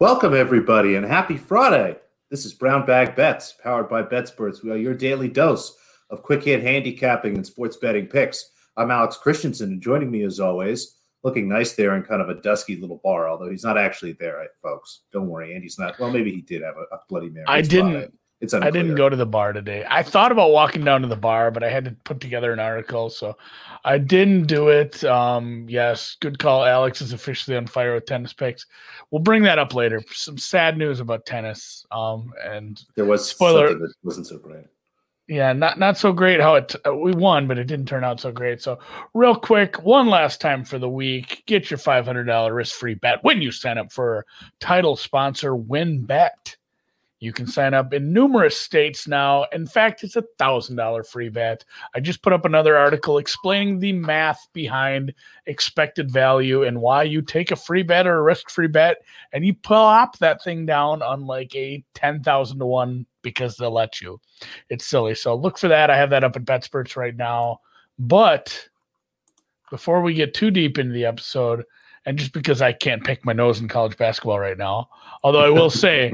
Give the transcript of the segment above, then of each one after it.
Welcome, everybody, and happy Friday. This is Brown Bag Bets, powered by BetSperts. We are your daily dose of quick hit handicapping and sports betting picks. I'm Alex Christensen, and joining me, as always, looking nice there in kind of a dusky little bar, although he's not actually there, folks. Don't worry, Andy's not. Well, maybe he did have a, a Bloody Mary. I didn't. It's I didn't go to the bar today. I thought about walking down to the bar, but I had to put together an article, so I didn't do it. Um, yes, good call. Alex is officially on fire with tennis picks. We'll bring that up later. Some sad news about tennis. Um, and There was Spoiler- that wasn't so great. yeah, not not so great how it uh, we won, but it didn't turn out so great. So, real quick, one last time for the week, get your five hundred dollar risk free bet when you sign up for title sponsor WinBet. You can sign up in numerous states now. In fact, it's a thousand dollar free bet. I just put up another article explaining the math behind expected value and why you take a free bet or a risk free bet and you plop that thing down on like a ten thousand to one because they'll let you it's silly. So look for that. I have that up at BetSperts right now. But before we get too deep into the episode, and just because I can't pick my nose in college basketball right now, although I will say,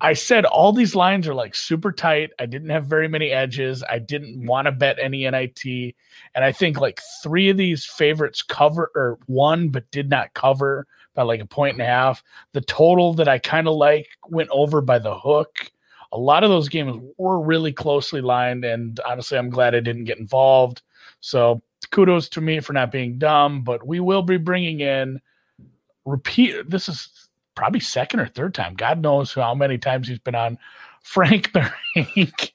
I said all these lines are like super tight. I didn't have very many edges. I didn't want to bet any NIT. And I think like three of these favorites cover or one, but did not cover by like a point and a half. The total that I kind of like went over by the hook a lot of those games were really closely lined and honestly i'm glad i didn't get involved so kudos to me for not being dumb but we will be bringing in repeat this is probably second or third time god knows how many times he's been on frank Marink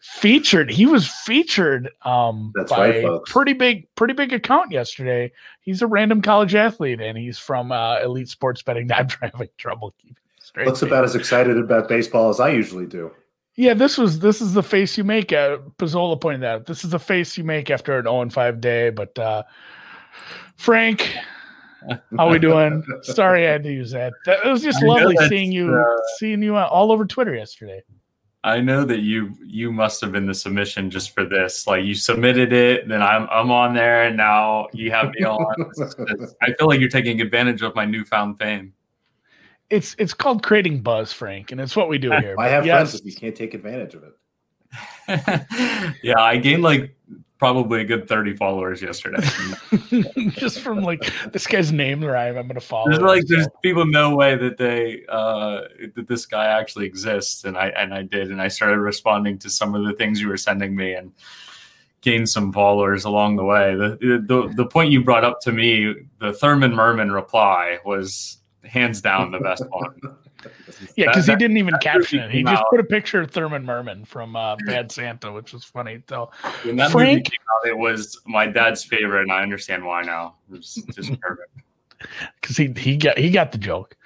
featured. He was featured um That's by right, a pretty big pretty big account yesterday. He's a random college athlete and he's from uh elite sports betting. I'm having trouble keeping straight. Looks about as excited about baseball as I usually do. Yeah, this was this is the face you make. Uh, Pizzola pointed out this is the face you make after an 0 and 5 day. But uh, Frank, how we doing? Sorry, I had to use that. That it was just I lovely seeing you uh, seeing you all over Twitter yesterday. I know that you you must have been the submission just for this. Like you submitted it, then I'm I'm on there, and now you have me on. Just- I feel like you're taking advantage of my newfound fame. It's it's called creating buzz, Frank, and it's what we do here. I have yes, friends if you can't take advantage of it. yeah, I gained like probably a good 30 followers yesterday. just from like this guy's name rhyme, I'm gonna follow. there's like there's people no way that they uh that this guy actually exists and I and I did and I started responding to some of the things you were sending me and gained some followers along the way. The the the point you brought up to me, the Thurman Merman reply was hands down the best one. Yeah, because he didn't even caption it. He just out. put a picture of Thurman Merman from uh, Bad Santa, which was funny. So When that Frank- movie came out, it was my dad's favorite, and I understand why now. It was just perfect. because he he got he got the joke.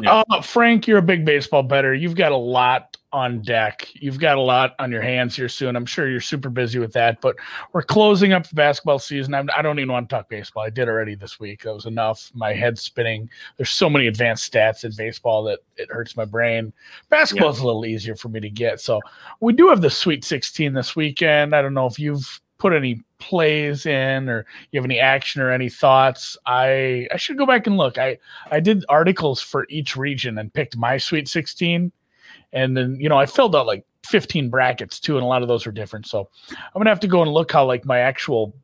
Yeah. Uh, Frank, you're a big baseball better. You've got a lot on deck. You've got a lot on your hands here soon. I'm sure you're super busy with that. But we're closing up the basketball season. I'm, I don't even want to talk baseball. I did already this week. That was enough. My head's spinning. There's so many advanced stats in baseball that it hurts my brain. Basketball's a little easier for me to get. So we do have the Sweet 16 this weekend. I don't know if you've put any plays in or you have any action or any thoughts. I I should go back and look. I I did articles for each region and picked my Sweet 16, and then you know I filled out like 15 brackets too, and a lot of those are different. So I'm gonna have to go and look how like my actual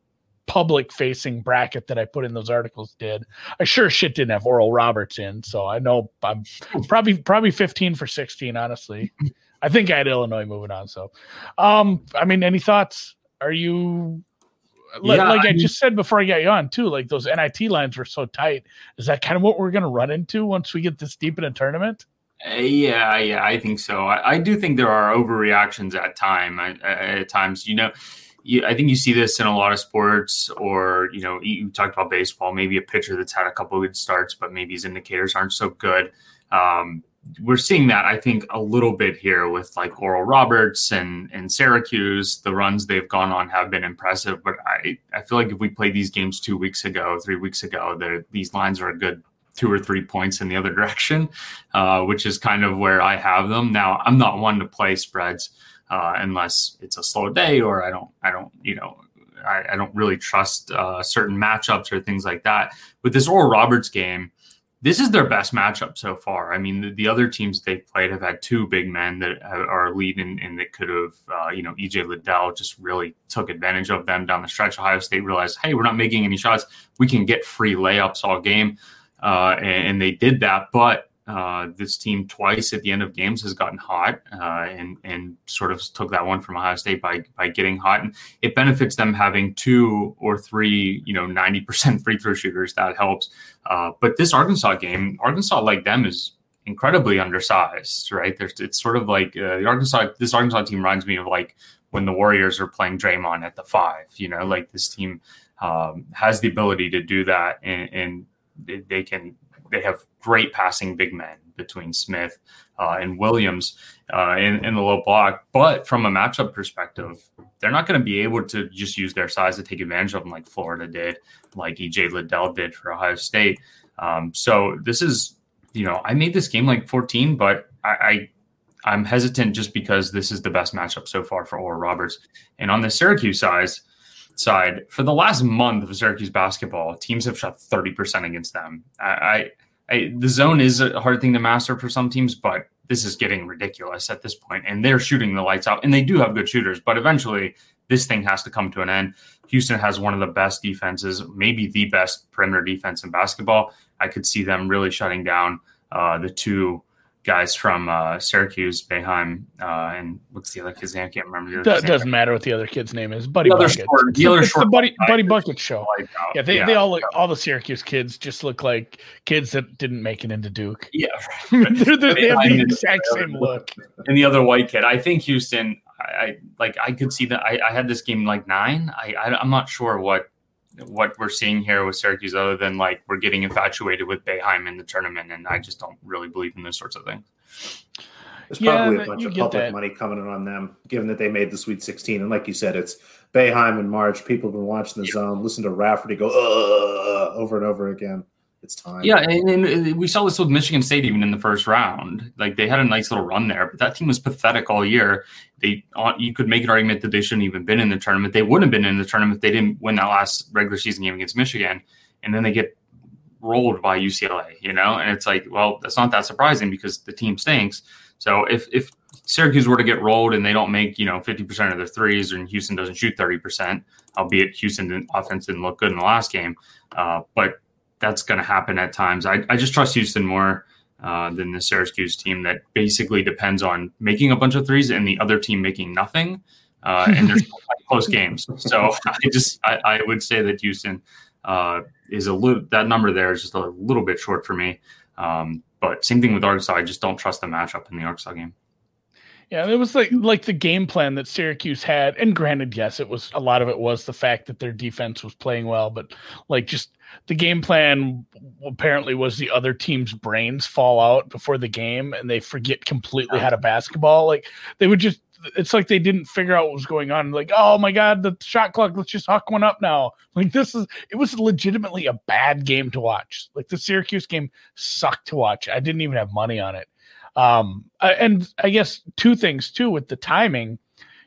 public facing bracket that I put in those articles did. I sure shit didn't have Oral Roberts in, so I know I'm probably probably 15 for 16. Honestly, I think I had Illinois moving on. So, um, I mean, any thoughts? Are you like, Yeah, like I, I mean- just said before I got you on too? Like those NIT lines were so tight. Is that kind of what we're going to run into once we get this deep in a tournament? Uh, Yeah, yeah, I think so. I, I do think there are overreactions at time at, at times. You know, you, I think you see this in a lot of sports, or you know, you, talked about baseball. Maybe a pitcher that's had a couple of good starts, but maybe his indicators aren't so good. Um, we're seeing that I think a little bit here with like Oral Roberts and and Syracuse. The runs they've gone on have been impressive, but I I feel like if we played these games two weeks ago, three weeks ago, the, these lines are a good two or three points in the other direction, uh, which is kind of where I have them. Now I'm not one to play spreads uh, unless it's a slow day or I don't I don't you know. I, I don't really trust uh, certain matchups or things like that. With this Oral Roberts game, this is their best matchup so far. I mean, the, the other teams they've played have had two big men that are leading and that could have, uh, you know, EJ Liddell just really took advantage of them down the stretch. Ohio State realized, hey, we're not making any shots. We can get free layups all game. Uh, and, and, they did that. But uh, this team twice at the end of games has gotten hot uh, and and sort of took that one from Ohio State by by getting hot, and it benefits them having two or three, you know, ninety percent free throw shooters. That helps. Uh, but this Arkansas game, Arkansas like them is incredibly undersized, right? There's it's sort of like uh, the Arkansas this Arkansas team reminds me of like when the Warriors are playing Draymond at the five. You know, like this team um, has the ability to do that, and, and they can they have great passing big men between Smith uh, and Williams uh, in, in the low block. But from a matchup perspective, they're not going to be able to just use their size to take advantage of them like Florida did, like EJ Liddell did for Ohio State. Um, so this is, you know, I made this game like 14, but I, I am hesitant just because this is the best matchup so far for Oral Roberts. And on the Syracuse size, side, for the last month of Syracuse basketball, teams have shot 30% against them. I, I, I, the zone is a hard thing to master for some teams, but this is getting ridiculous at this point, and they're shooting the lights out, and they do have good shooters, but eventually this thing has to come to an end. Houston has one of the best defenses, maybe the best perimeter defense in basketball. I could see them really shutting down uh, the two guys from uh, Syracuse, Boeheim, uh, and what's the other kid's name? I can't remember. The doesn't matter what the other kid's name is. Buddy the Bucket. Short, the other short the Buddy, Buddy Bucket show. Like, uh, yeah, they, yeah, they all look, all the Syracuse kids just look like kids that didn't make it into Duke. Yeah, they're, they're, they have the exact same look. And the other white kid, I think Houston. I, I like. I could see that. I, I had this game like nine. I, I I'm not sure what what we're seeing here with Syracuse, other than like we're getting infatuated with Boeheim in the tournament, and I just don't really believe in those sorts of things. There's yeah, probably a bunch of public that. money coming in on them, given that they made the Sweet 16. And like you said, it's Boeheim and March. People have been watching the yeah. zone, listen to Raftery go over and over again. It's time. Yeah, and, and, we saw this with Michigan State even in the first round. Like they had a nice little run there, but that team was pathetic all year. They uh, you could make an argument that they shouldn't even been in the tournament. They wouldn't have been in the tournament if they didn't win that last regular season game against Michigan, and then they get rolled by UCLA. You know, and it's like, well, that's not that surprising because the team stinks. So if if Syracuse were to get rolled and they don't make you know fifty percent of their threes, and Houston doesn't shoot thirty percent, albeit Houston offense didn't look good in the last game, uh, but that's going to happen at times. I, I just trust Houston more uh, than the Syracuse team that basically depends on making a bunch of threes and the other team making nothing. Uh, and there's close games. So I just I, I would say that Houston uh, is a little that number there is just a little bit short for me. Um, but same thing with Arkansas. I just don't trust the matchup in the Arkansas game. Yeah, it was like like the game plan that Syracuse had, and granted, yes, it was a lot of it was the fact that their defense was playing well, but like just the game plan apparently was the other team's brains fall out before the game and they forget completely how to basketball. Like they would just it's like they didn't figure out what was going on. Like, oh my god, the shot clock, let's just huck one up now. Like this is it was legitimately a bad game to watch. Like the Syracuse game sucked to watch. I didn't even have money on it. Um, and I guess two things too with the timing.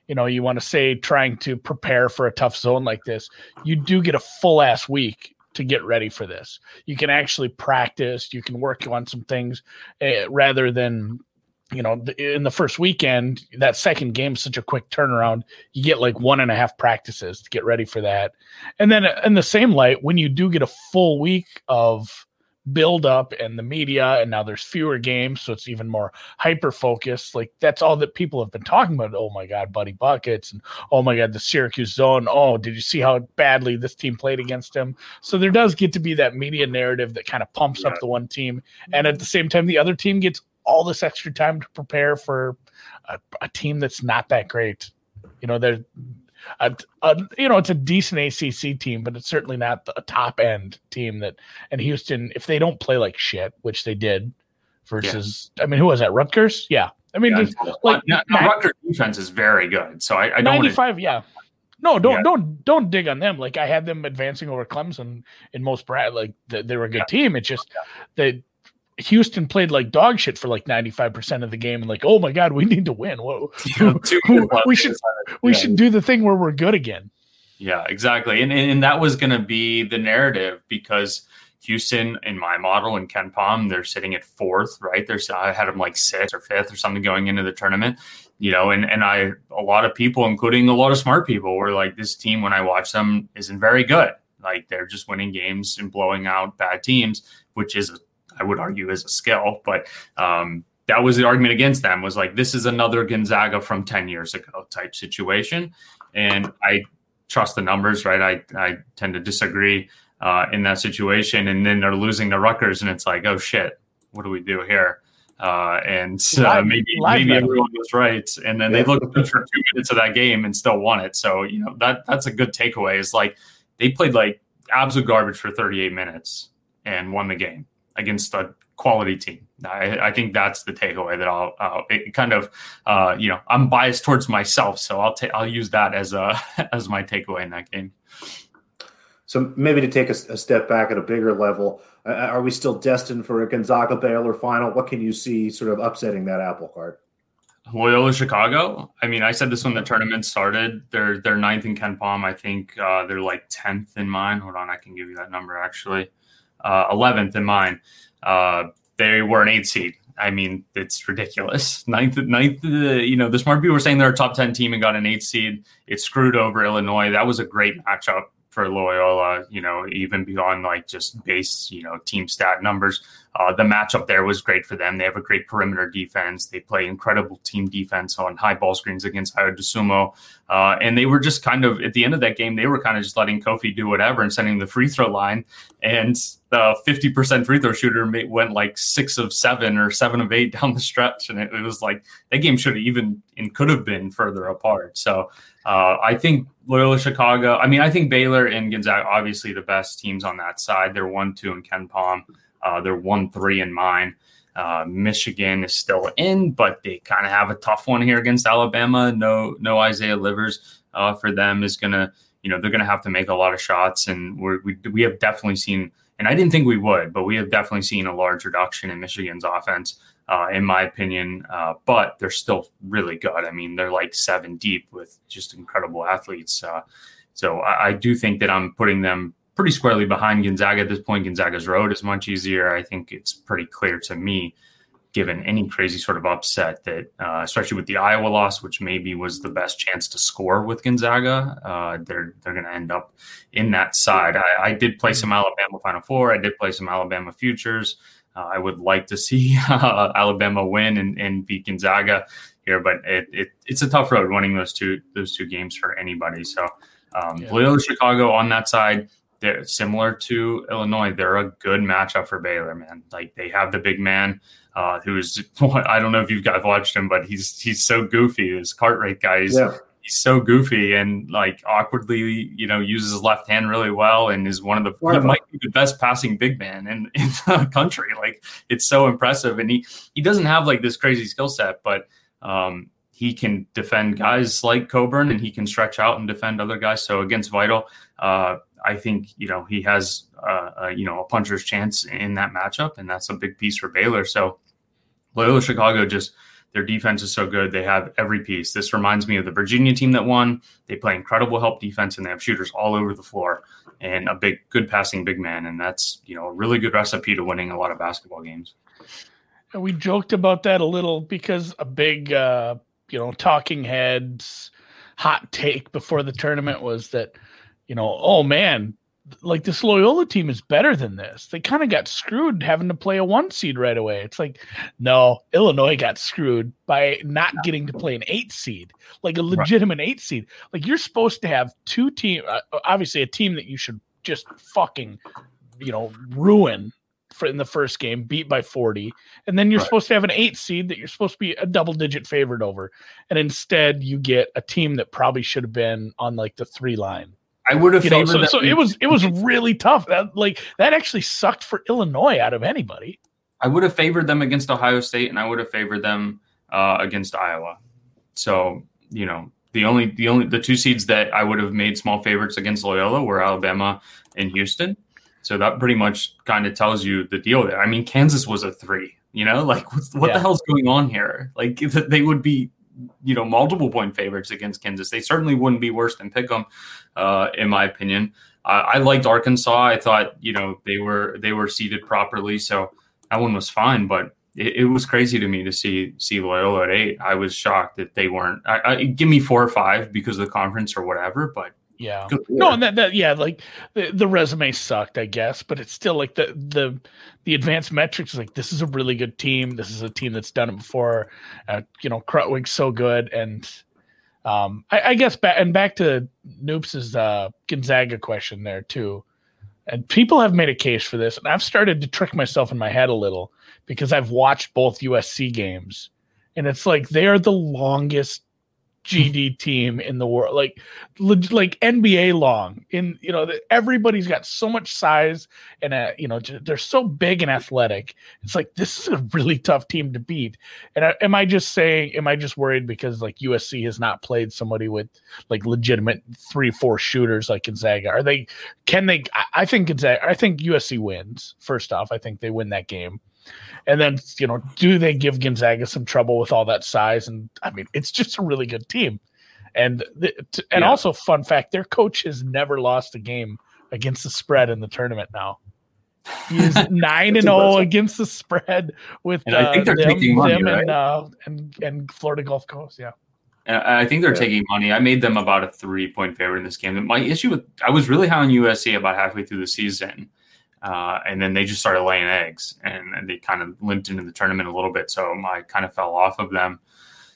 You know, you want to say trying to prepare for a tough zone like this, you do get a full ass week to get ready for this. You can actually practice, you can work on some things uh, rather than you know, in the first weekend, that second game is such a quick turnaround. You get like one and a half practices to get ready for that. And then in the same light, when you do get a full week of build up and the media and now there's fewer games so it's even more hyper focused like that's all that people have been talking about. Oh my god buddy buckets and oh my god the syracuse zone. Oh did you see how badly this team played against him? So there does get to be that media narrative that kind of pumps yeah. up the one team. Mm-hmm. And at the same time the other team gets all this extra time to prepare for a, a team that's not that great. You know they're a, a, you know, it's a decent ACC team, but it's certainly not a top end team that. And Houston, if they don't play like shit, which they did, versus, yeah. I mean, who was that? Rutgers? Yeah, I mean, yeah, uh, like now, Rutgers defense is very good, so I, I don't. Ninety five, yeah. No, don't yeah. don't don't dig on them. Like I had them advancing over Clemson in most Brad. Like they, they were a good team. It's just they Houston played like dog shit for like 95% of the game and like, oh my God, we need to win. Whoa. we should we should do the thing where we're good again. Yeah, exactly. And and, and that was gonna be the narrative because Houston in my model and KenPom, they're sitting at fourth, right? There's I had them like sixth or fifth or something going into the tournament, you know, and and I a lot of people, including a lot of smart people, were like, this team when I watch them isn't very good. Like they're just winning games and blowing out bad teams, which is I would argue is a skill, but um, that was the argument against them was like this is another Gonzaga from 10 years ago type situation. And I trust the numbers, right? I, I tend to disagree uh, in that situation. And then they're losing the Rutgers, and it's like, oh shit, what do we do here? Uh, and uh, maybe maybe everyone was right, and then they looked good for two minutes of that game and still won it. So you know that that's a good takeaway. Is like they played like absolute garbage for 38 minutes and won the game against a quality team. I, I think that's the takeaway that I'll, uh, it kind of, uh, you know, I'm biased towards myself, so I'll take I'll use that as a as my takeaway in that game. So maybe to take a, a step back at a bigger level, uh, are we still destined for a Gonzaga Baylor final? What can you see sort of upsetting that apple cart? Loyola Chicago. I mean, I said this when the tournament started. They're they're ninth in KenPom. I think uh, they're like tenth in mine. Hold on, I can give you that number actually. Uh, eleventh in mine. Uh, they were an eight seed. I mean, it's ridiculous. Ninth, ninth. Uh, you know, the smart people were saying they're a top ten team and got an eight seed. It screwed over Illinois. That was a great matchup for Loyola, you know, even beyond like just base, you know, team stat numbers. Uh, the matchup there was great for them. They have a great perimeter defense. They play incredible team defense on high ball screens against Ayo Dosunmu. Uh, and they were just kind of, at the end of that game, they were kind of just letting Kofi do whatever and sending the free throw line. And the 50% free throw shooter went like six of seven or seven of eight down the stretch. And it, it was like that game should have even and could have been further apart. So uh, I think Loyola Chicago, I mean, I think Baylor and Gonzaga, obviously the best teams on that side. They're one, two in KenPom. Uh, they're one three in mine. Uh, Michigan is still in, but they kind of have a tough one here against Alabama. No, no Isaiah Livers uh, for them is gonna, you know, they're gonna have to make a lot of shots, and we we have definitely seen, and I didn't think we would, but we have definitely seen a large reduction in Michigan's offense, uh, in my opinion. Uh, but they're still really good. I mean, they're like seven deep with just incredible athletes. Uh, so I, I do think that I'm putting them pretty squarely behind Gonzaga at this point. Gonzaga's road is much easier. I think it's pretty clear to me, given any crazy sort of upset that, uh, especially with the Iowa loss, which maybe was the best chance to score with Gonzaga, uh, they're they're going to end up in that side. I, I, did play some Alabama Final Four. I did play some Alabama futures. Uh, I would like to see Alabama win and, and beat Gonzaga here, but it, it, it's a tough road winning those two those two games for anybody. So um, yeah. Loyola Chicago on that side they're similar to Illinois. They're a good matchup for Baylor, man. Like they have the big man uh, who's I don't know if you guys watched him, but he's he's so goofy. This Krutwig guy, he's, yeah. He's so goofy and like awkwardly, you know, uses his left hand really well and is one of the he might be the best passing big man in, in the country. Like it's so impressive, and he he doesn't have like this crazy skill set, but um, he can defend guys like Cockburn and he can stretch out and defend other guys. So against Vital, uh, I think you know he has uh, a, you know a puncher's chance in that matchup, and that's a big piece for Baylor. So Loyola Chicago just their defense is so good; they have every piece. This reminds me of the Virginia team that won. They play incredible help defense, and they have shooters all over the floor and a big, good passing big man, and that's you know a really good recipe to winning a lot of basketball games. We joked about that a little because a big, uh, you know, talking heads hot take before the tournament was that you know, oh man, like this Loyola team is better than this. They kind of got screwed having to play a one seed right away. It's like, no, Illinois got screwed by not getting to play an eight seed, like a legitimate right. eight seed. Like you're supposed to have two team, uh, obviously a team that you should just fucking, you know, ruin for in the first game, beat by 40. And then you're right. supposed to have an eight seed that you're supposed to be a double digit favorite over. And instead you get a team that probably should have been on like the three line I would have favored. Know, so, so it was it was really tough. That like that actually sucked for Illinois out of anybody. I would have favored them against Ohio State, and I would have favored them uh, against Iowa. So you know the only the only the two seeds that I would have made small favorites against Loyola were Alabama and Houston. So that pretty much kind of tells you the deal there. I mean, Kansas was a three. You know, like what yeah. the hell's going on here? Like they would be you know multiple point favorites against Kansas. They certainly wouldn't be worse than Pick'em, uh, in my opinion. Uh, I liked Arkansas. I thought you know they were they were seated properly, so that one was fine. But it, it was crazy to me to see see Loyola at eight. I was shocked that they weren't. I, I, give me four or five because of the conference or whatever, but yeah. No, and that, that yeah, like the, the resume sucked, I guess, but it's still like the the the advanced metrics is like this is a really good team. This is a team that's done it before. Uh, you know, Krutwig's so good, and um, I, I guess back and back to Noops's uh, Gonzaga question there too. And people have made a case for this, and I've started to trick myself in my head a little because I've watched both USC games, and it's like they are the longest GD team in the world, like like NBA long. In you know, everybody's got so much size and uh, you know they're so big and athletic. It's like this is a really tough team to beat. And I, am I just saying? Am I just worried because like USC has not played somebody with like legitimate three four shooters like Gonzaga? Are they? Can they? I, I think Gonzaga. I think USC wins. First off, I think they win that game. And then, you know, do they give Gonzaga some trouble with all that size? And I mean, it's just a really good team. And the, and yeah. also, fun fact: their coach has never lost a game against the spread in the tournament. Now he's nine and zero oh against the spread with and uh, I think they're them, taking money, them right? and, uh, and and Florida Gulf Coast. Yeah. I think they're yeah. taking money. I made them about a three point favorite in this game. My issue with I was really high on USC about halfway through the season. Uh, and then they just started laying eggs and, they kind of limped into the tournament a little bit. So I kind of fell off of them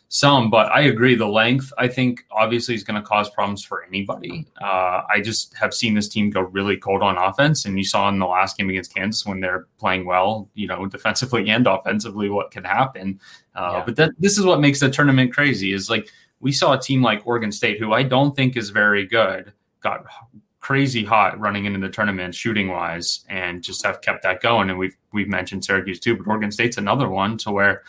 some, but I agree. The length, I think, obviously is going to cause problems for anybody. Uh, I just have seen this team go really cold on offense. And you saw in the last game against Kansas when they're playing well, you know, defensively and offensively, what can happen. Uh, yeah. But that, this is what makes the tournament crazy is like we saw a team like Oregon State, who I don't think is very good, got crazy hot running into the tournament shooting wise and just have kept that going. And we've we've mentioned Syracuse too, but Oregon State's another one to where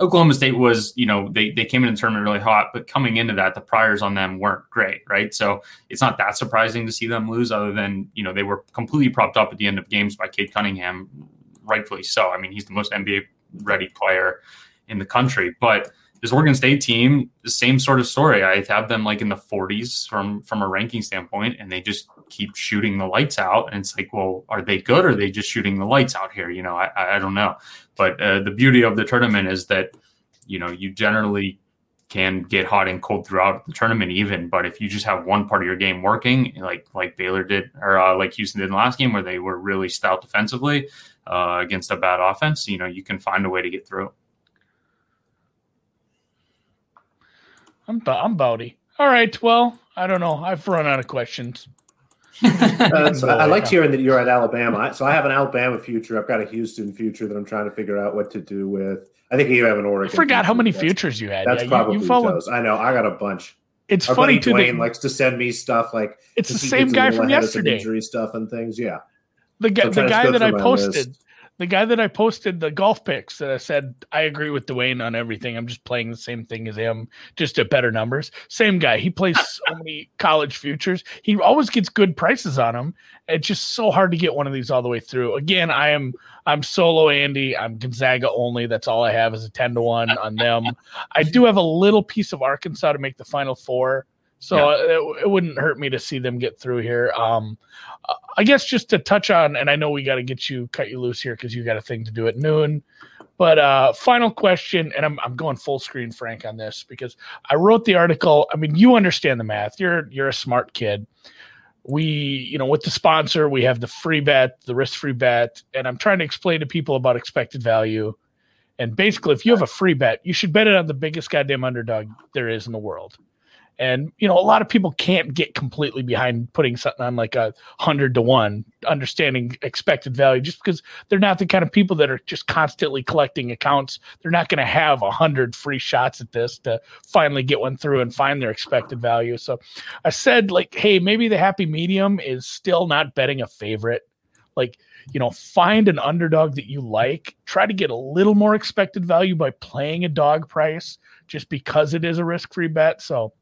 Oklahoma State was, you know, they they came in the tournament really hot, but coming into that, the priors on them weren't great, right? So it's not that surprising to see them lose, other than you know they were completely propped up at the end of games by Cade Cunningham, rightfully so. I mean, he's the most NBA ready player in the country, but this Oregon State team, the same sort of story. I have them like in the 40s from from a ranking standpoint, and they just keep shooting the lights out. And it's like, well, are they good or are they just shooting the lights out here? You know, I, I don't know. But uh, the beauty of the tournament is that, you know, you generally can get hot and cold throughout the tournament even but if you just have one part of your game working like like baylor did or uh, like houston did in the last game where they were really stout defensively uh, against a bad offense you know you can find a way to get through I'm I'm Bowdy. All right. Well, I don't know. I've run out of questions. uh, so I liked hearing that you're at Alabama. So I have an Alabama future. I've got a Houston future that I'm trying to figure out what to do with. I think you have an Oregon. I forgot how many futures you had. That's yeah, probably you, you those. I know. I got a bunch. It's Our funny too. Dwayne likes to send me stuff like it's the same guy from yesterday. Injury stuff and things. Yeah. The guy, so the guy that I posted. List the guy that I posted the golf picks that I said I agree with Dwayne on everything. I'm just playing the same thing as him, just at better numbers. Same guy. He plays so many college futures. He always gets good prices on them. It's just so hard to get one of these all the way through. Again, I am I'm solo Andy. I'm Gonzaga only. That's all I have is a ten to one on them. I do have a little piece of Arkansas to make the final four. So yeah. it, it, wouldn't hurt me to see them get through here. Um, I guess just to touch on, and I know we got to get you cut you loose here because you got a thing to do at noon. But uh, final question, and I'm I'm going full screen, Frank, on this because I wrote the article. I mean, you understand the math. You're you're a smart kid. We, you know, with the sponsor, we have the free bet, the risk free bet, and I'm trying to explain to people about expected value. And basically, if you have a free bet, you should bet it on the biggest goddamn underdog there is in the world. And you know, a lot of people can't get completely behind putting something on like a hundred to one, understanding expected value, just because they're not the kind of people that are just constantly collecting accounts. They're not going to have a hundred free shots at this to finally get one through and find their expected value. So I said, like, hey, maybe the happy medium is still not betting a favorite. Like, you know, find an underdog that you like. Try to get a little more expected value by playing a dog price just because it is a risk free bet. So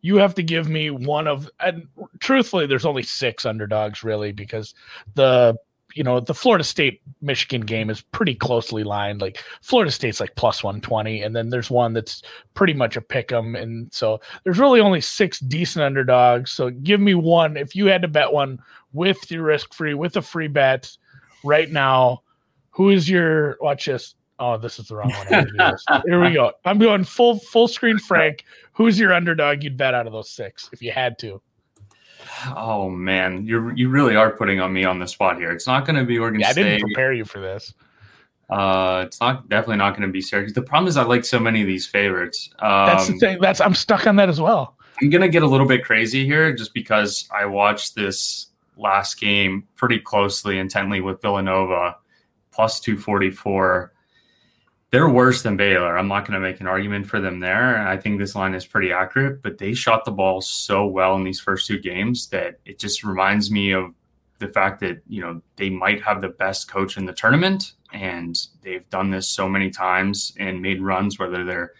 you have to give me one of and truthfully there's only six underdogs really because the you know, the Florida State Michigan game is pretty closely lined. Like Florida State's like plus 120, and then there's one that's pretty much a pick 'em. And so there's really only six decent underdogs. So give me one. If you had to bet one with your risk free, with a free bet right now, who is your watch this? Oh, this is the wrong one. Here we go. I'm going full full screen Frank. Who's your underdog you'd bet out of those six if you had to? Oh man, you you really are putting on me on the spot here. It's not going to be Oregon yeah, State. I didn't prepare you for this. Uh, it's not definitely not going to be Syracuse. The problem is I like so many of these favorites. Um, That's the um, thing. That's I'm stuck on that as well. I'm gonna get a little bit crazy here just because I watched this last game pretty closely, intently with Villanova, plus two forty four they're worse than Baylor. I'm not going to make an argument for them there. I think this line is pretty accurate, but they shot the ball so well in these first two games that it just reminds me of the fact that, you know, they might have the best coach in the tournament and they've done this so many times and made runs whether they're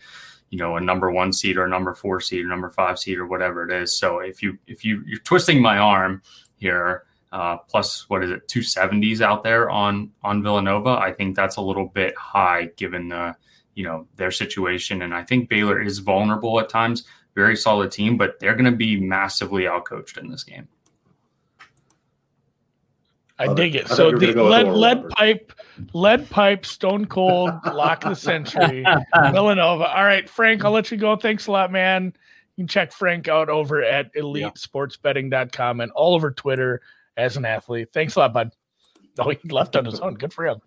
you know a number one seed or a number four seed or number five seed or whatever it is so if you if you you're twisting my arm here uh, plus what is it 270s out there on on Villanova. I think that's a little bit high given the you know their situation, and I think Baylor is vulnerable at times. Very solid team, but they're going to be massively outcoached in this game. I dig it. So the lead, lead pipe, lead pipe, stone cold, lock the century, Villanova. All right, Frank, I'll let you go. Thanks a lot, man. You can check Frank out over at elitesportsbetting.com and all over Twitter as an athlete. Thanks a lot, bud. Oh, he left on his own. Good for him.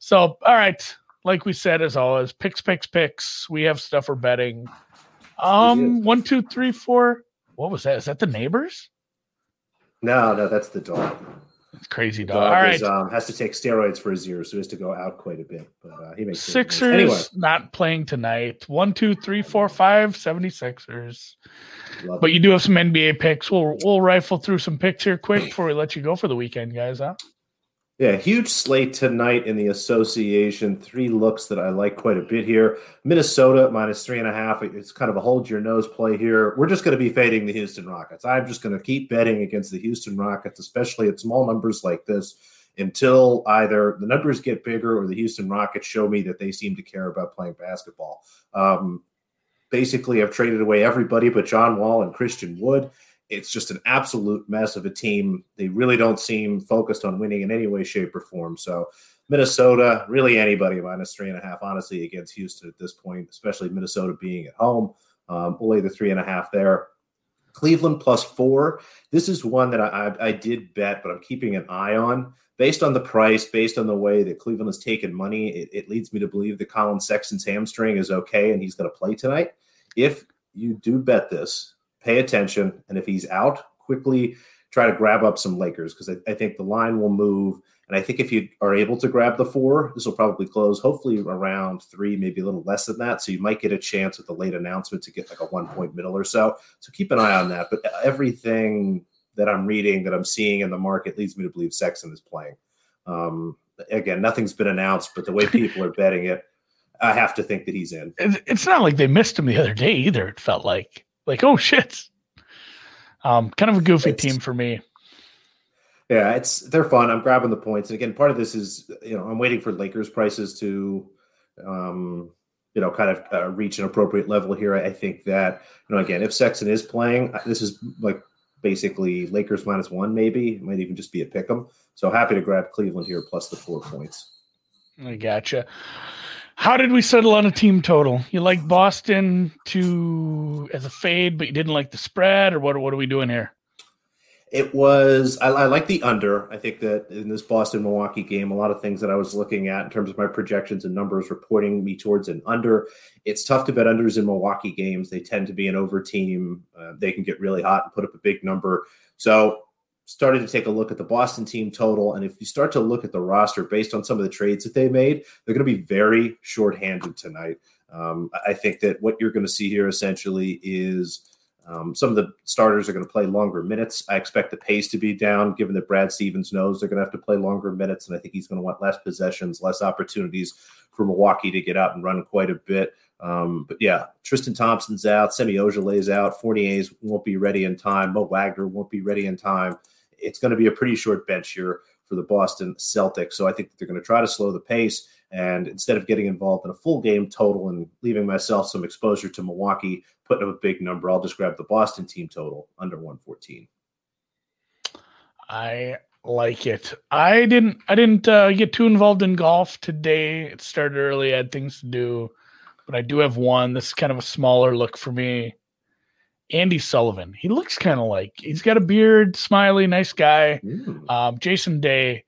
So, all right. Like we said, as always, picks, picks, picks. We have stuff for betting. Um, one, two, three, four. What was that? Is that the neighbors? No, no, that's the dog. Crazy dog. dog All right, is, um, has to take steroids for his ears, so he has to go out quite a bit. But uh, he makes Sixers anyway. not playing tonight. One, two, three, four, five. 76ers. Love but it. you do have some NBA picks. We'll we'll rifle through some picks here quick before we let you go for the weekend, guys. Huh? Yeah, huge slate tonight in the association. Three looks that I like quite a bit here. Minnesota minus three and a half. It's kind of a hold your nose play here. We're just going to be fading the Houston Rockets. I'm just going to keep betting against the Houston Rockets, especially at small numbers like this, until either the numbers get bigger or the Houston Rockets show me that they seem to care about playing basketball. Um, basically, I've traded away everybody but John Wall and Christian Wood it's just an absolute mess of a team. They really don't seem focused on winning in any way, shape, or form. So Minnesota, really anybody minus three and a half, honestly, against Houston at this point, especially Minnesota being at home. Um, we'll lay the three and a half there. Cleveland plus four. This is one that I, I, I did bet, but I'm keeping an eye on. Based on the price, based on the way that Cleveland has taken money, it, it leads me to believe that Collin Sexton's hamstring is okay and he's going to play tonight. If you do bet this, pay attention. And if he's out, quickly try to grab up some Lakers because I, I, think the line will move. And I think if you are able to grab the four, this will probably close hopefully around three, maybe a little less than that. So you might get a chance with the late announcement to get like a one point middle or so. So keep an eye on that. But everything that I'm reading, that I'm seeing in the market leads me to believe Sexton is playing. Um, again, nothing's been announced, but the way people are betting it, I have to think that he's in. It's not like they missed him the other day either. It felt like like, oh shit. Um, kind of a goofy it's, team for me. Yeah, it's they're fun. I'm grabbing the points, and again, part of this is you know I'm waiting for Lakers prices to, um, you know, kind of uh, reach an appropriate level here. I think that you know again, if Sexton is playing, this is like basically Lakers minus one, maybe it might even just be a pick 'em. So happy to grab Cleveland here plus the four points. I gotcha. How did we settle on a team total? You like Boston to as a fade, but you didn't like the spread, or what? What are we doing here? It was I, I like the under. I think that in this Boston Milwaukee game, a lot of things that I was looking at in terms of my projections and numbers were pointing me towards an under. It's tough to bet unders in Milwaukee games. They tend to be an over team. Uh, they can get really hot and put up a big number. So started to take a look at the Boston team total. And if you start to look at the roster based on some of the trades that they made, they're going to be very shorthanded tonight. Um, I think that what you're going to see here essentially is um, some of the starters are going to play longer minutes. I expect the pace to be down, given that Brad Stevens knows they're going to have to play longer minutes. And I think he's going to want less possessions, less opportunities for Milwaukee to get out and run quite a bit. Um, but yeah, Tristan Thompson's out, Semi Ojeleye's out, Fournier's won't be ready in time, Mo Wagner won't be ready in time it's going to be a pretty short bench here. for the Boston Celtics. So I think they're going to try to slow the pace. And instead of getting involved in a full game total and leaving myself some exposure to Milwaukee, putting up a big number, I'll just grab the Boston team total under 114. I like it. I didn't I didn't uh, get too involved in golf today. It started early, I had things to do, but I do have one. This is kind of a smaller look for me. Andy Sullivan. He looks kind of like he's got a beard, smiley, nice guy. Um, Jason Day,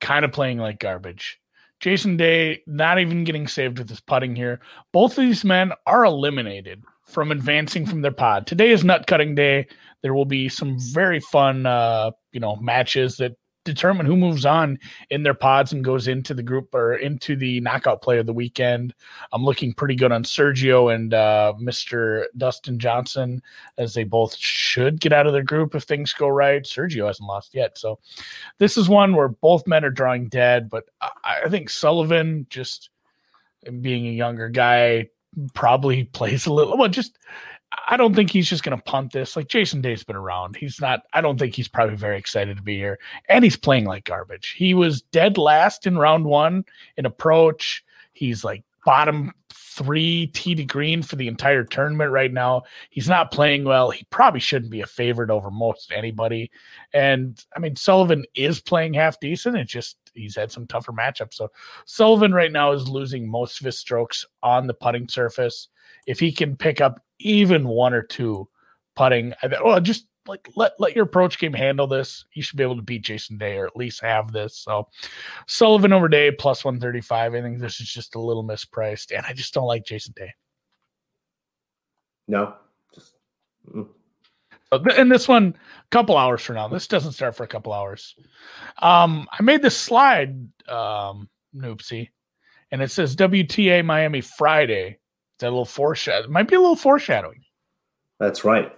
kind of playing like garbage. Jason Day not even getting saved with his putting here. Both of these men are eliminated from advancing from their pod. Today is nut cutting day. There will be some very fun, uh, you know, matches that determine who moves on in their pods and goes into the group or into the knockout play of the weekend. I'm looking pretty good on Sergio and uh, Mr. Dustin Johnson as they both should get out of their group if things go right. Sergio hasn't lost yet. So this is one where both men are drawing dead, but I, I think Sullivan just being a younger guy probably plays a little well just I don't think he's just going to punt this. Like Jason Day's been around. He's not, I don't think he's probably very excited to be here. And he's playing like garbage. He was dead last in round one in approach. He's like bottom three tee to green for the entire tournament right now. He's not playing well. He probably shouldn't be a favorite over most anybody. And I mean, Sullivan is playing half decent. It's just he's had some tougher matchups. So Sullivan right now is losing most of his strokes on the putting surface. If he can pick up even one or two putting. Well, just like let let your approach game handle this. You should be able to beat Jason Day or at least have this. So Sullivan over Day plus one thirty five. I think this is just a little mispriced, and I just don't like Jason Day. No. Just, mm. so th- and this one, a couple hours from now. This doesn't start for a couple hours. Um, I made this slide, um, Noopsy, and it says WTA Miami Friday that little foreshadow. Might be a little foreshadowing. That's right.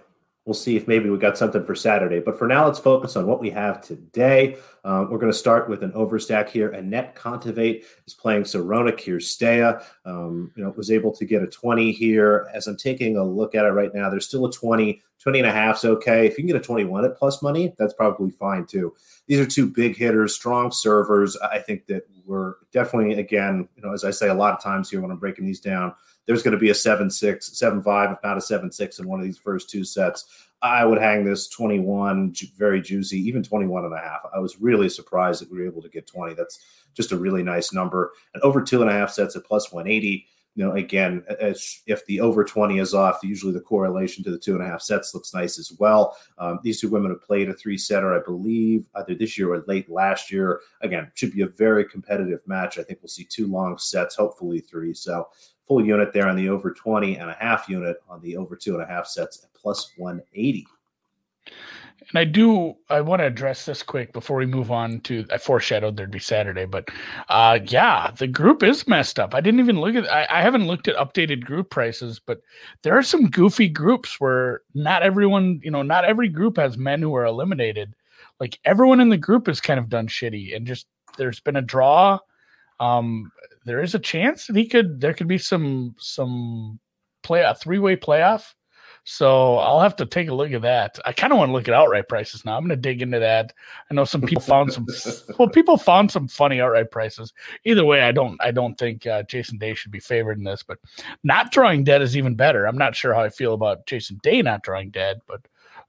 We'll see if maybe we got something for Saturday. But for now, let's focus on what we have today. Um, we're going to start with an overstack here. Anett Kontaveit is playing Sorana Cirstea. Um, you know, was able to get a 20 here. As I'm taking a look at it right now, there's still a 20. 20 and a half is okay. If you can get a 21 at plus money, that's probably fine too. These are two big hitters, strong servers. I think that we're definitely, again, you know, as I say a lot of times here when I'm breaking these down, there's going to be a 7 6, 7 5, if not a 7 6 in one of these first two sets. I would hang this 21, very juicy, even 21 and a half. I was really surprised that we were able to get 20. That's just a really nice number. And over two and a half sets at plus 180. You know, again, if the over 20 is off, usually the correlation to the two and a half sets looks nice as well. Um, these two women have played a three setter, I believe, either this year or late last year. Again, should be a very competitive match. I think we'll see two long sets, hopefully three. So full unit there on the over 20 and a half unit on the over two and a half sets at plus 180. And I do, I want to address this quick before we move on to, I foreshadowed there'd be Saturday, but uh, yeah, the group is messed up. I didn't even look at, I, I haven't looked at updated group prices, but there are some goofy groups where not everyone, you know, not every group has men who are eliminated. Like everyone in the group is kind of done shitty and just, there's been a draw. Um, there is a chance that he could there could be some some play a three way playoff. So I'll have to take a look at that. I kind of want to look at outright prices now. I'm going to dig into that. I know some people found some well, people found some funny outright prices. Either way, I don't I don't think uh, Jason Day should be favored in this, but not drawing dead is even better. I'm not sure how I feel about Jason Day not drawing dead, but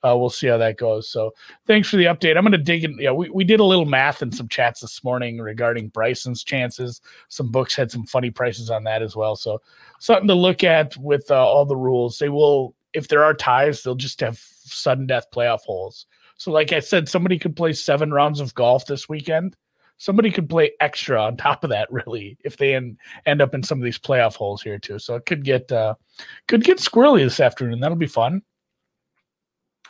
uh, we'll see how that goes. So thanks for the update. I'm going to dig in. Yeah, we, we did a little math in some chats this morning regarding Bryson's chances. Some books had some funny prices on that as well. So something to look at with uh, all the rules. They will, if there are ties, they'll just have sudden death playoff holes. So, like I said, somebody could play seven rounds of golf this weekend. Somebody could play extra on top of that, really, if they end, end up in some of these playoff holes here too. So it could get uh, could get squirrely this afternoon. That'll be fun.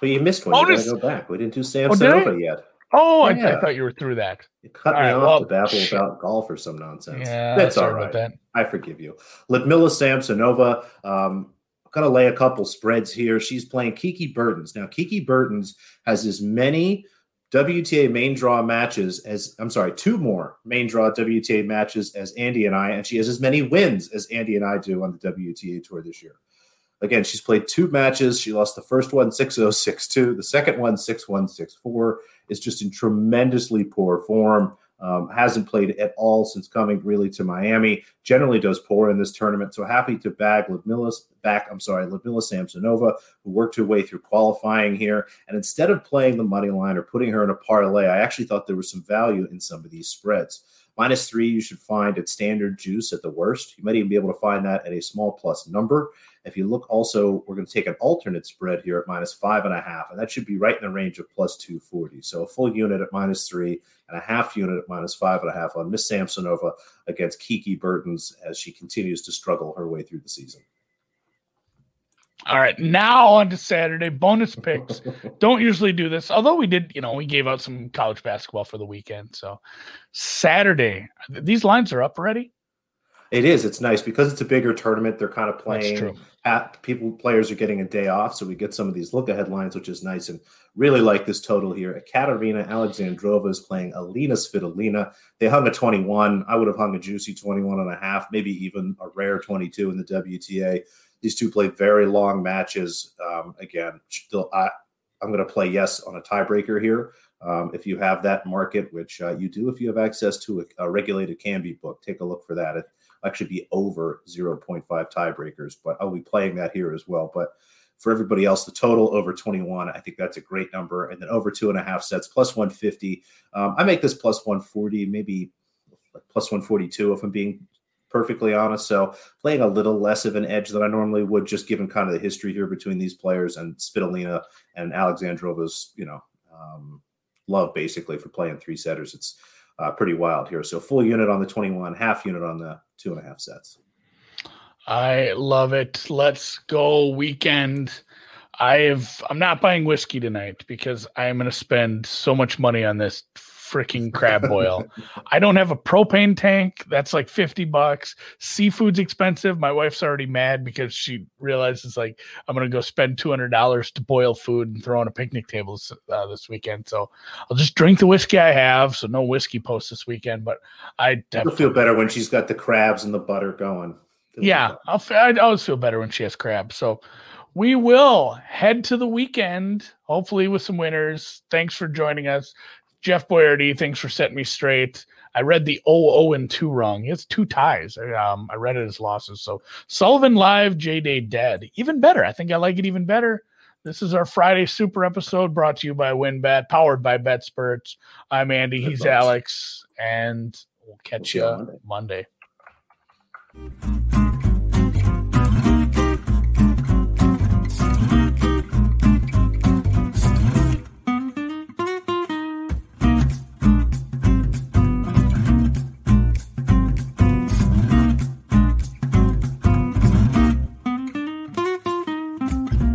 Well, you missed one. Bonus. You gotta go back. We didn't do Sam oh, yet. Oh, yeah. I, I, thought you were through that. You cut all me right, off well, to babble shit. about golf or some nonsense. Yeah, that's all right. That. I forgive you. Ludmila Samsonova. Um, I'm gonna lay a couple spreads here. She's playing Kiki Bertens. Now, Kiki Bertens has as many WTA main draw matches as I'm sorry, two more main draw WTA matches as Andy and I, and she has as many wins as Andy and I do on the WTA tour this year. Again, she's played two matches. She lost the first one 6 0 6 2, the second one 6 1 6 4. Is just in tremendously poor form. Um, hasn't played at all since coming really to Miami. Generally does poor in this tournament. So happy to bag Ludmila back. I'm sorry, Ludmila Samsonova, who worked her way through qualifying here. And instead of playing the money line or putting her in a parlay, I actually thought there was some value in some of these spreads. Minus three, you should find at standard juice at the worst. You might even be able to find that at a small plus number. If you look also, we're going to take an alternate spread here at minus five and a half, and that should be right in the range of plus 240. So a full unit at minus three and a half unit at minus five and a half on Miss Samsonova against Kiki Bertens as she continues to struggle her way through the season. All right, now on to Saturday bonus picks. Don't usually do this, although we did. You know, we gave out some college basketball for the weekend. So Saturday, these lines are up already. It is. It's nice because it's a bigger tournament. They're kind of playing at people. Players are getting a day off, so we get some of these look ahead lines, which is nice. And really like this total here. Ekaterina Alexandrova is playing Alina Svitolina. They hung a 21. I would have hung a juicy 21 and a half, maybe even a rare 22 in the WTA. These two play very long matches. Um, again, still, I, I'm going to play yes on a tiebreaker here. Um, if you have that market, which uh, you do if you have access to a, a regulated Kambi book, take a look for that. It actually be over 0.5 tiebreakers, but I'll be playing that here as well. But for everybody else, the total over 21, I think that's a great number. And then over two and a half sets, plus 150. Um, I make this plus 140, maybe plus 142 if I'm being perfectly honest. So playing a little less of an edge than I normally would, just given kind of the history here between these players and Svitolina and Alexandrova's, you know, um, love basically for playing three setters. It's uh, pretty wild here. So full unit on the 21, half unit on the two and a half sets. I love it. Let's go weekend. I have I'm not buying whiskey tonight because I am going to spend so much money on this freaking crab boil. I don't have a propane tank. That's like 50 bucks. Seafood's expensive. My wife's already mad because she realizes like I'm going to go spend $200 to boil food and throw on a picnic table uh, this weekend. So I'll just drink the whiskey I have. So no whiskey post this weekend, but I feel better when she's got the crabs and the butter going. yeah. I'll, I always feel better when she has crabs. So we will head to the weekend, hopefully with some winners. Thanks for joining us. Jeff Boyardee, thanks for setting me straight. I read the 0 and 2 wrong. He has two ties. Um, I read it as losses. So Sullivan live, J Day dead. Even better. I think I like it even better. This is our Friday super episode brought to you by WynnBET, powered by BetSperts. I'm Andy. He's Alex. And we'll catch you Monday. Monday.